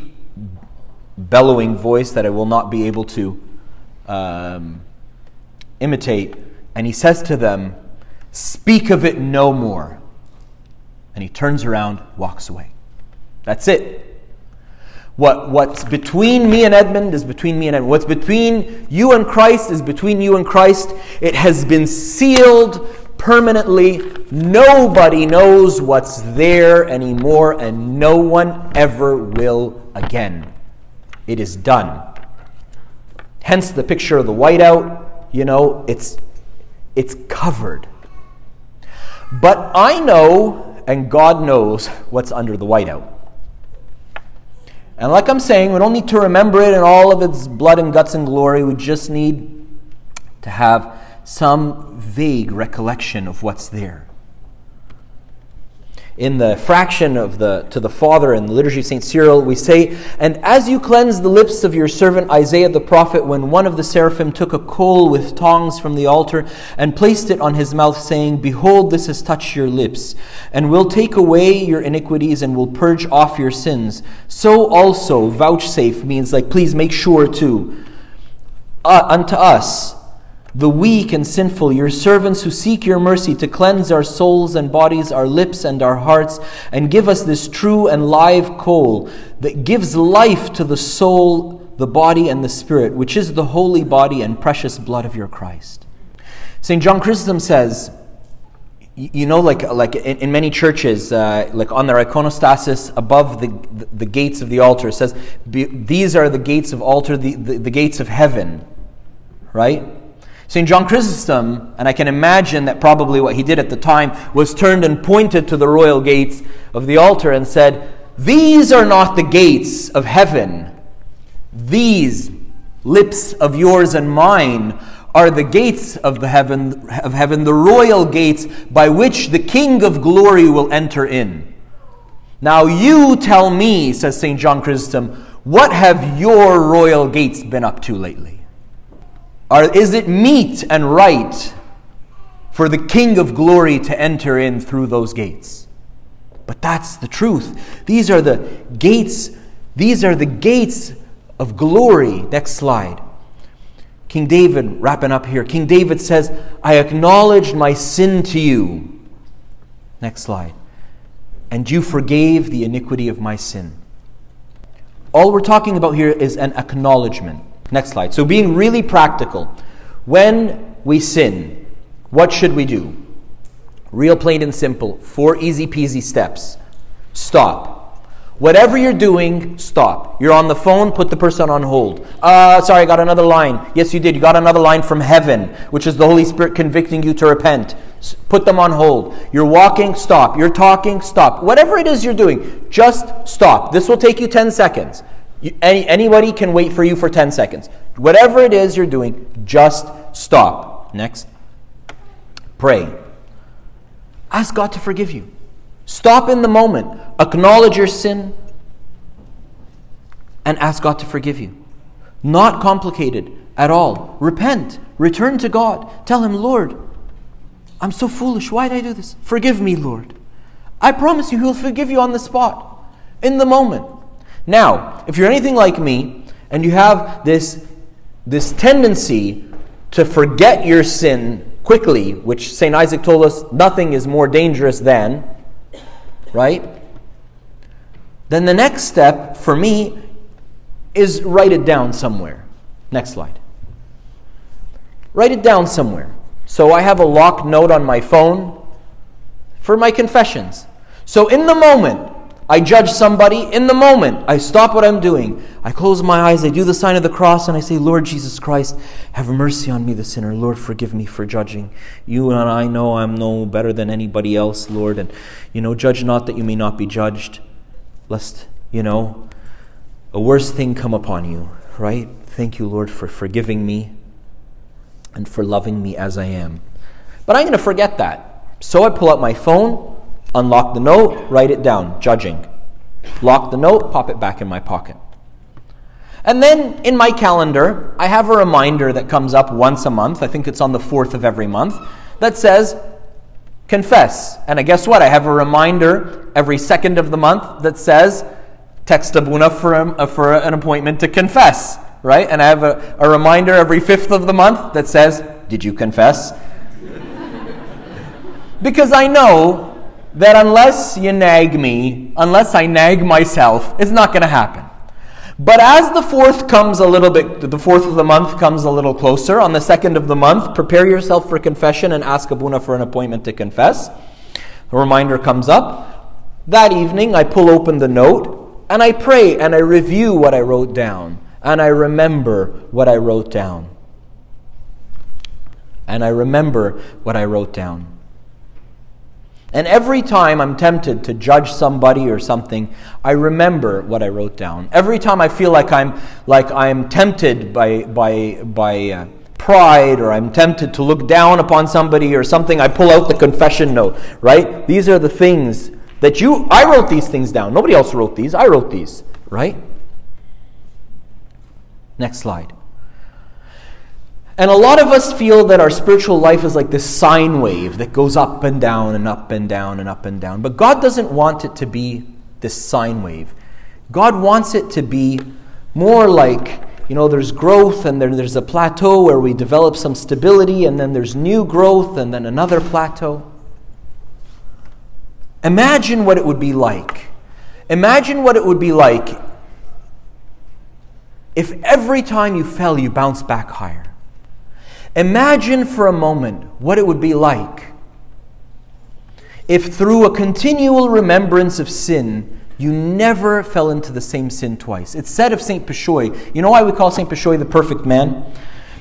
bellowing voice that I will not be able to um, imitate. And he says to them, Speak of it no more and he turns around, walks away. That's it. What, what's between me and Edmund is between me and Edmund. What's between you and Christ is between you and Christ. It has been sealed permanently. Nobody knows what's there anymore, and no one ever will again. It is done. Hence the picture of the whiteout. You know, it's, it's covered. But I know and God knows what's under the whiteout. And like I'm saying, we don't need to remember it in all of its blood and guts and glory. We just need to have some vague recollection of what's there in the fraction of the to the Father in the liturgy of Saint Cyril, we say, "And as you cleanse the lips of your servant Isaiah the prophet, when one of the seraphim took a coal with tongs from the altar and placed it on his mouth, saying, Behold, this has touched your lips, and will take away your iniquities and will purge off your sins. So also vouchsafe means like, please make sure to uh, unto us." The weak and sinful, your servants who seek your mercy to cleanse our souls and bodies, our lips and our hearts, and give us this true and live coal that gives life to the soul, the body, and the spirit, which is the holy body and precious blood of your Christ. St. John Chrysostom says, you know, like, like in, in many churches, uh, like on their iconostasis above the, the, the, gates of the altar, it says, These are the gates of altar, the, the, the gates of heaven right? St. John Chrysostom, and I can imagine that probably what he did at the time, was turned and pointed to the royal gates of the altar and said, These are not the gates of heaven. These lips of yours and mine are the gates of the heaven of heaven, the royal gates by which the King of glory will enter in. Now you tell me, says St. John Chrysostom, what have your royal gates been up to lately? Is it meet and right for the King of glory to enter in through those gates? But that's the truth. These are the gates, these are the gates of glory. Next slide. King David, wrapping up here, King David says, I acknowledged my sin to you. Next slide and you forgave the iniquity of my sin. All we're talking about here is an acknowledgement. Next slide. So, being really practical, when we sin, what should we do? Real plain and simple, four easy peasy steps. Stop. Whatever you're doing, stop. You're on the phone, put the person on hold. Uh, sorry, I got another line. Yes, you did. You got another line from heaven, which is the Holy Spirit convicting you to repent. Put them on hold. You're walking, stop. You're talking, stop. Whatever it is you're doing, just stop. This will take you 10 seconds. You, any, anybody can wait for you for 10 seconds. Whatever it is you're doing, just stop. Next. Pray. Ask God to forgive you. Stop in the moment, acknowledge your sin, and ask God to forgive you. Not complicated at all. Repent, return to God. Tell Him, Lord, I'm so foolish. Why did I do this? Forgive me, Lord. I promise you, He'll forgive you on the spot, in the moment. Now, if you're anything like me, and you have this, this tendency to forget your sin quickly, which St. Isaac told us nothing is more dangerous than, right? Then the next step for me is write it down somewhere. Next slide. Write it down somewhere. So I have a locked note on my phone for my confessions. So in the moment, I judge somebody. In the moment, I stop what I'm doing. I close my eyes, I do the sign of the cross, and I say, Lord Jesus Christ, have mercy on me, the sinner. Lord, forgive me for judging. You and I know I'm no better than anybody else, Lord. And, you know, judge not that you may not be judged, lest, you know, a worse thing come upon you, right? Thank you, Lord, for forgiving me and for loving me as I am. But I'm going to forget that. So I pull out my phone, unlock the note, write it down, judging. Lock the note, pop it back in my pocket. And then in my calendar, I have a reminder that comes up once a month. I think it's on the fourth of every month that says, confess. And I guess what? I have a reminder every second of the month that says, text Abuna for, a, for an appointment to confess right? And I have a, a reminder every fifth of the month that says, Did you confess? (laughs) because I know that unless you nag me, unless I nag myself, it's not going to happen. But as the fourth comes a little bit, the fourth of the month comes a little closer, on the second of the month, prepare yourself for confession and ask Abuna for an appointment to confess. The reminder comes up. That evening, I pull open the note and I pray and I review what I wrote down and I remember what I wrote down. And I remember what I wrote down. And every time I'm tempted to judge somebody or something, I remember what I wrote down. Every time I feel like I'm like I'm tempted by by by uh, pride or I'm tempted to look down upon somebody or something, I pull out the confession note, right? These are the things that you I wrote these things down. Nobody else wrote these. I wrote these, right? Next slide. And a lot of us feel that our spiritual life is like this sine wave that goes up and down and up and down and up and down. But God doesn't want it to be this sine wave. God wants it to be more like, you know, there's growth and then there's a plateau where we develop some stability and then there's new growth and then another plateau. Imagine what it would be like. Imagine what it would be like if every time you fell, you bounced back higher. Imagine for a moment what it would be like if, through a continual remembrance of sin, you never fell into the same sin twice. It's said of St. Peshoy, you know why we call St. Peshoy the perfect man?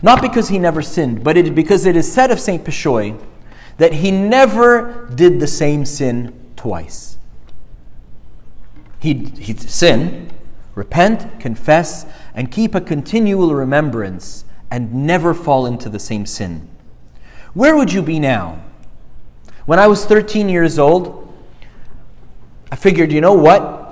Not because he never sinned, but it, because it is said of St. Peshoy that he never did the same sin twice. He'd, he'd sin, repent, confess, and keep a continual remembrance and never fall into the same sin. Where would you be now? When I was 13 years old, I figured, you know what?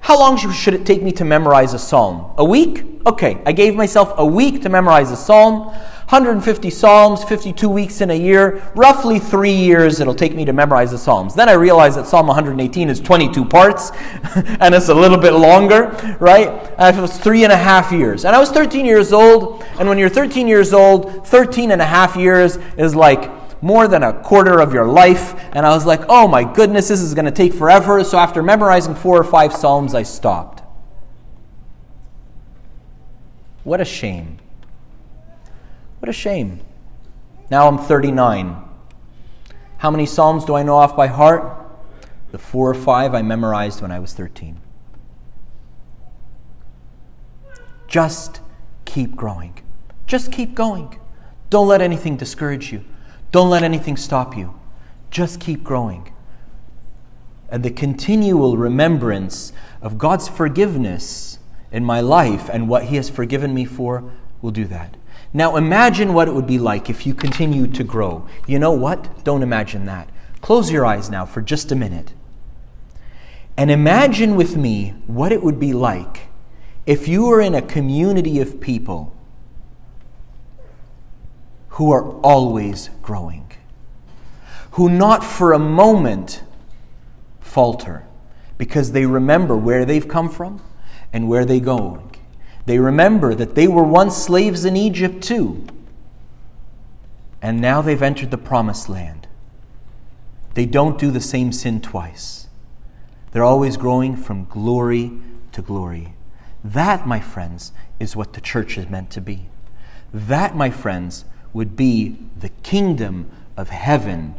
How long should it take me to memorize a psalm? A week? Okay, I gave myself a week to memorize a psalm. 150 Psalms, 52 weeks in a year, roughly three years it'll take me to memorize the Psalms. Then I realized that Psalm 118 is 22 parts (laughs) and it's a little bit longer, right? And it was three and a half years. And I was 13 years old, and when you're 13 years old, 13 and a half years is like more than a quarter of your life. And I was like, oh my goodness, this is going to take forever. So after memorizing four or five Psalms, I stopped. What a shame. What a shame. Now I'm 39. How many Psalms do I know off by heart? The four or five I memorized when I was 13. Just keep growing. Just keep going. Don't let anything discourage you. Don't let anything stop you. Just keep growing. And the continual remembrance of God's forgiveness in my life and what He has forgiven me for will do that. Now imagine what it would be like if you continued to grow. You know what? Don't imagine that. Close your eyes now for just a minute. And imagine with me what it would be like if you were in a community of people who are always growing, who not for a moment falter because they remember where they've come from and where they're going. They remember that they were once slaves in Egypt too, and now they've entered the promised land. They don't do the same sin twice. They're always growing from glory to glory. That, my friends, is what the church is meant to be. That, my friends, would be the kingdom of heaven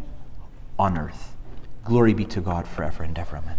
on earth. Glory be to God forever and ever. Amen.